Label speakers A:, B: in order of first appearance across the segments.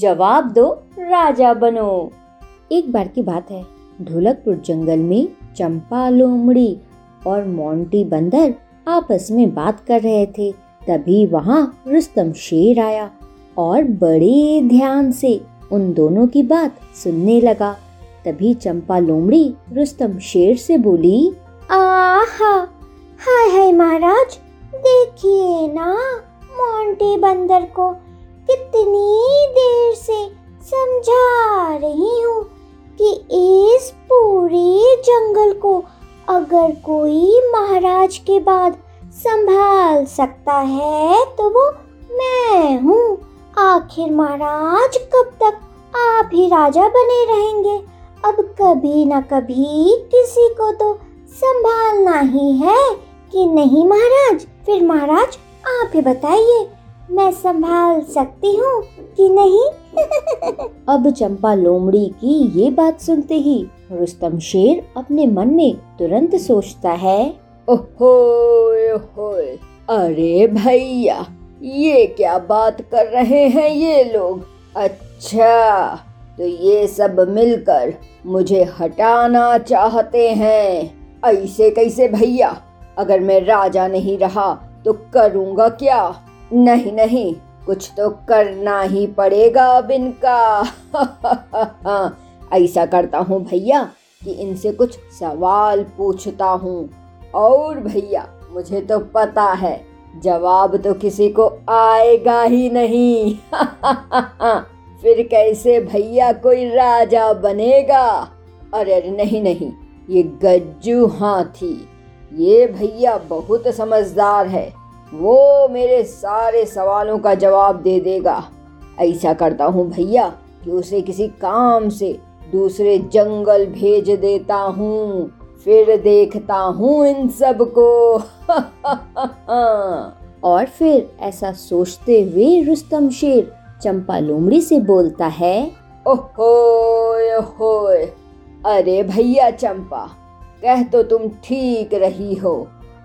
A: जवाब दो, राजा बनो। एक बार की बात है, ढोलकपुर जंगल में चंपा लोमड़ी और मोंटी बंदर आपस में बात कर रहे थे। तभी वहाँ रुस्तम शेर आया और बड़े ध्यान से उन दोनों की बात सुनने लगा। तभी चंपा लोमड़ी रुस्तम शेर से बोली,
B: आहा, हाय हाय महाराज, देखिए ना, मोंटी बंदर को कितनी देर से समझा रही हूँ कि इस पूरे जंगल को अगर कोई महाराज के बाद संभाल सकता है तो वो मैं हूँ। आखिर महाराज, कब तक आप ही राजा बने रहेंगे? अब कभी न कभी किसी को तो संभालना ही है कि नहीं महाराज? फिर महाराज, आप ही बताइए। मैं संभाल सकती हूँ कि नहीं?
A: अब चंपा लोमड़ी की ये बात सुनते ही रुस्तम शेर अपने मन में तुरंत सोचता है
C: ओहो ओहो अरे भैया ये क्या बात कर रहे हैं ये लोग? अच्छा तो ये सब मिलकर मुझे हटाना चाहते हैं। ऐसे कैसे भैया? अगर मैं राजा नहीं रहा तो करूँगा क्या? नहीं नहीं, कुछ तो करना ही पड़ेगा अब इनका ऐसा करता हूँ भैया कि इनसे कुछ सवाल पूछता हूँ। और भैया, मुझे तो पता है, जवाब तो किसी को आएगा ही नहीं। फिर कैसे भैया कोई राजा बनेगा? अरे अरे, नहीं नहीं, ये गज्जू हाथी ये भैया बहुत समझदार है। वो मेरे सारे सवालों का जवाब दे देगा। ऐसा करता हूँ भैया कि उसे किसी काम से दूसरे जंगल भेज देता हूँ, फिर देखता हूँ इन सबको
A: और फिर ऐसा सोचते हुए रुस्तम शेर चंपा लोमड़ी से बोलता है
C: ओहो ओहो अरे भैया चंपा, कह तो तुम ठीक रही हो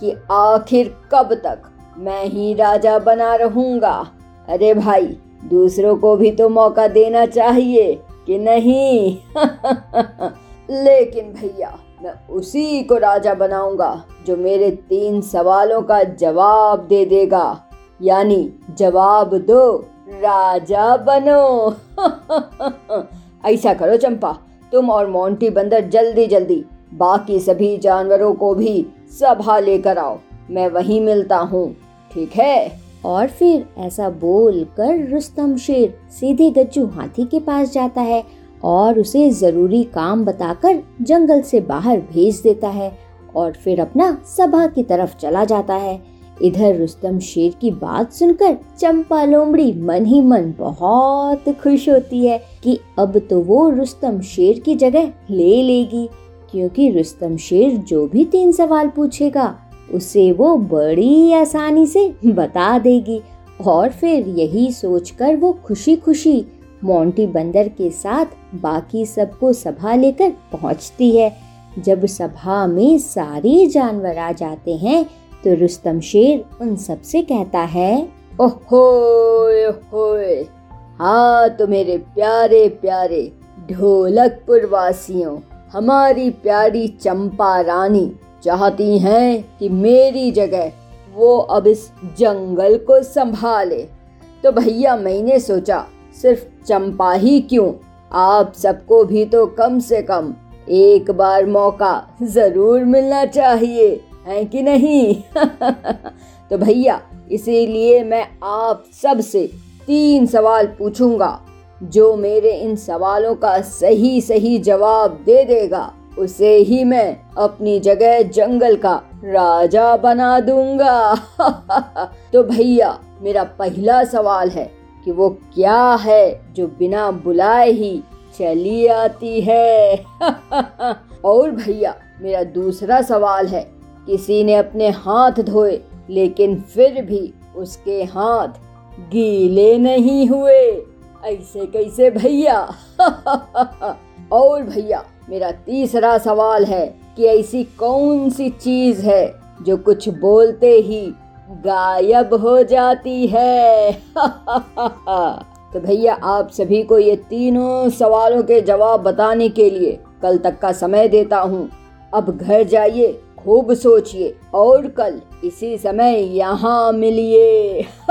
C: कि आखिर कब तक मैं ही राजा बना रहूँगा। अरे भाई, दूसरों को भी तो मौका देना चाहिए कि नहीं? लेकिन भैया, मैं उसी को राजा बनाऊँगा, जो मेरे तीन सवालों का जवाब दे देगा। यानी जवाब दो, राजा बनो। ऐसा करो चंपा, तुम और मोंटी बंदर जल्दी जल्दी बाकी सभी जानवरों को भी सभा लेकर आओ। मैं वहीं मिलता हूँ। ठीक है।
A: और फिर ऐसा बोल कर रुस्तम शेर सीधे गज्जू हाथी के पास जाता है और उसे ज़रूरी काम बताकर जंगल से बाहर भेज देता है और फिर अपना सभा की तरफ़ चला जाता है। इधर रुस्तम शेर की बात सुनकर चंपा लोमड़ी मन ही मन बहुत खुश होती है कि अब तो वो रुस्तम शेर की जगह ले लेगी, क्योंकि रुस्तम शेर जो भी तीन सवाल पूछेगा उसे वो बड़ी आसानी से बता देगी। और फिर यही सोचकर वो खुशी खुशी मोंटी बंदर के साथ बाकी सबको सभा लेकर पहुँचती है। जब सभा में सारे जानवर आ जाते हैं तो रुस्तम शेर उन सबसे कहता है
C: ओहो ओहो हाँ तो मेरे प्यारे प्यारे ढोलकपुर वासियों, हमारी प्यारी चंपा रानी चाहती हैं कि मेरी जगह वो अब इस जंगल को संभाले। तो भैया, मैंने सोचा, सिर्फ़ चंपा ही क्यों? आप सबको भी तो कम से कम एक बार मौका ज़रूर मिलना चाहिए, है कि नहीं? तो भैया, इसीलिए मैं आप सबसे तीन सवाल पूछूँगा, जो मेरे इन सवालों का सही सही जवाब दे देगा। उसे ही मैं अपनी जगह जंगल का राजा बना दूँगा। तो भैया, मेरा पहला सवाल है कि वो क्या है जो बिना बुलाए ही चली आती है? और भैया, मेरा दूसरा सवाल है, किसी ने अपने हाथ धोए, लेकिन फिर भी उसके हाथ गीले नहीं हुए। ऐसे कैसे भैया? और भैया मेरा तीसरा सवाल है कि ऐसी कौन सी चीज़ है जो कुछ बोलते ही गायब हो जाती है? तो भैया, आप सभी को ये तीनों सवालों के जवाब बताने के लिए कल तक का समय देता हूँ। अब घर जाइए, खूब सोचिए और कल इसी समय यहाँ मिलिए।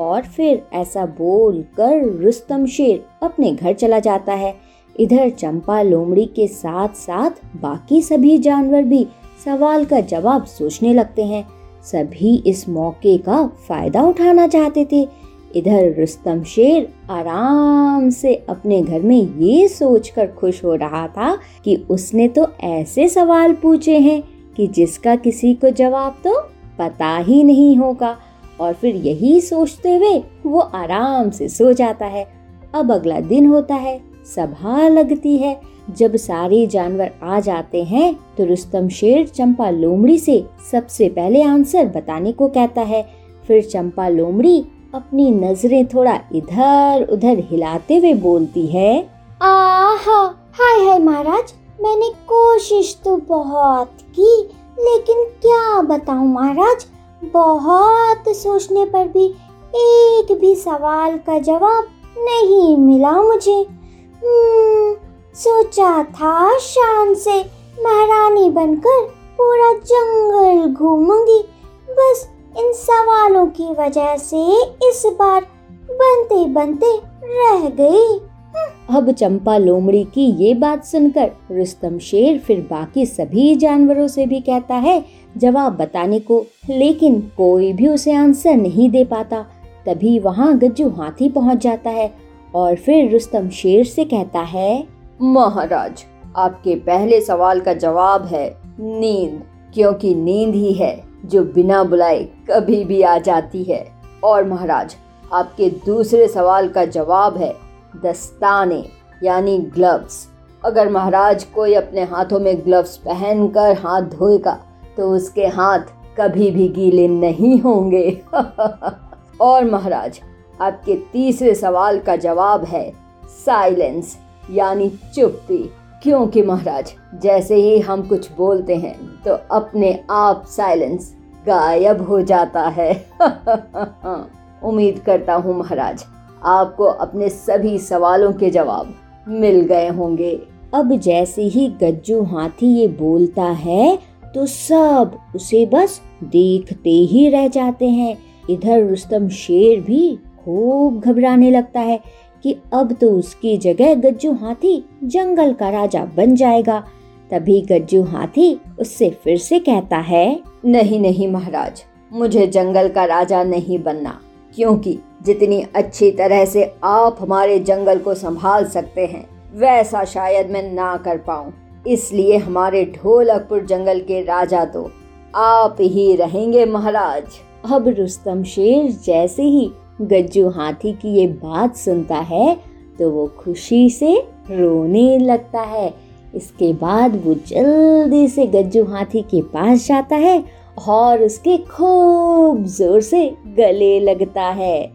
A: और फिर ऐसा बोल कर रुस्तम शेर अपने घर चला जाता है। इधर चंपा लोमड़ी के साथ साथ बाकी सभी जानवर भी सवाल का जवाब सोचने लगते हैं। सभी इस मौके का फ़ायदा उठाना चाहते थे। इधर रुस्तम शेर आराम से अपने घर में ये सोचकर खुश हो रहा था कि उसने तो ऐसे सवाल पूछे हैं कि जिसका किसी को जवाब तो पता ही नहीं होगा। और फिर यही सोचते हुए वो आराम से सो जाता है। अब अगला दिन होता है। सभा लगती है। जब सारे जानवर आ जाते हैं तो रुस्तम शेर चंपा लोमड़ी से सबसे पहले आंसर बताने को कहता है। फिर चंपा लोमड़ी अपनी नज़रें थोड़ा इधर उधर हिलाते हुए बोलती है,
B: आहा, हाय हाय महाराज, मैंने कोशिश तो बहुत की, लेकिन क्या बताऊँ महाराज, बहुत सोचने पर भी एक भी सवाल का जवाब नहीं मिला मुझे। सोचा था शान से महारानी बनकर पूरा जंगल घूमूँगी। बस इन सवालों की वजह से इस बार बनते बनते रह गई।
A: अब चंपा लोमड़ी की ये बात सुनकर रुस्तम शेर फिर बाकी सभी जानवरों से भी कहता है, जवाब बताने को, लेकिन कोई भी उसे आंसर नहीं दे पाता। तभी वहाँ गज्जू हाथी पहुँच जाता है और फिर रुस्तम शेर से कहता है,
C: महाराज, आपके पहले सवाल का जवाब है नींद, क्योंकि नींद ही है जो बिना बुलाए कभी भी आ जाती है। और महाराज, आपके दूसरे सवाल का जवाब है दस्ताने, यानी ग्लव्स। अगर महाराज कोई अपने हाथों में ग्लव्स पहनकर हाथ धोएगा तो उसके हाथ कभी भी गीले नहीं होंगे। और महाराज आपके तीसरे सवाल का जवाब है, साइलेंस यानी चुप्पी। क्योंकि महाराज, जैसे ही हम कुछ बोलते हैं तो अपने आप साइलेंस गायब हो जाता है। उम्मीद करता हूँ महाराज, आपको अपने सभी सवालों के जवाब मिल गए होंगे।
A: अब जैसे ही गज्जू हाथी ये बोलता है तो सब उसे बस देखते ही रह जाते हैं। इधर रुस्तम शेर भी खूब घबराने लगता है कि अब तो उसकी जगह गज्जू हाथी जंगल का राजा बन जाएगा। तभी गज्जू हाथी उससे फिर से कहता है
C: नहीं नहीं महाराज मुझे जंगल का राजा नहीं बनना क्योंकि जितनी अच्छी तरह से आप हमारे जंगल को संभाल सकते हैं वैसा शायद मैं ना कर पाऊँ। इसलिए हमारे ढोलकपुर जंगल के राजा तो आप ही रहेंगे महाराज।
A: अब रुस्तम शेर जैसे ही गज्जू हाथी की ये बात सुनता है तो वो खुशी से रोने लगता है। इसके बाद वो जल्दी से गज्जू हाथी के पास जाता है और उसके खूब ज़ोर से गले लगता है।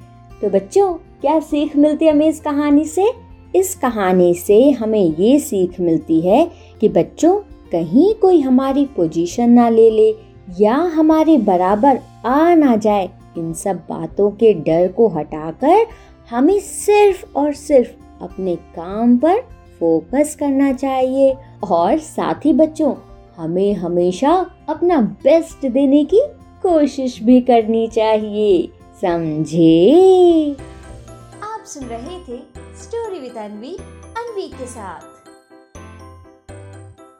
A: तो बच्चों, क्या सीख मिलती है हमें इस कहानी से? इस कहानी से हमें ये सीख मिलती है कि बच्चों, कहीं कोई हमारी पोजीशन ना ले ले या हमारे बराबर आ ना जाए इन सब बातों के डर को हटाकर हमें सिर्फ़ और सिर्फ़ अपने काम पर फोकस करना चाहिए। और साथ ही बच्चों, हमें हमेशा अपना बेस्ट देने की कोशिश भी करनी चाहिए। समझे?
D: आप सुन रहे थे स्टोरी विद अनवी अनवी के साथ।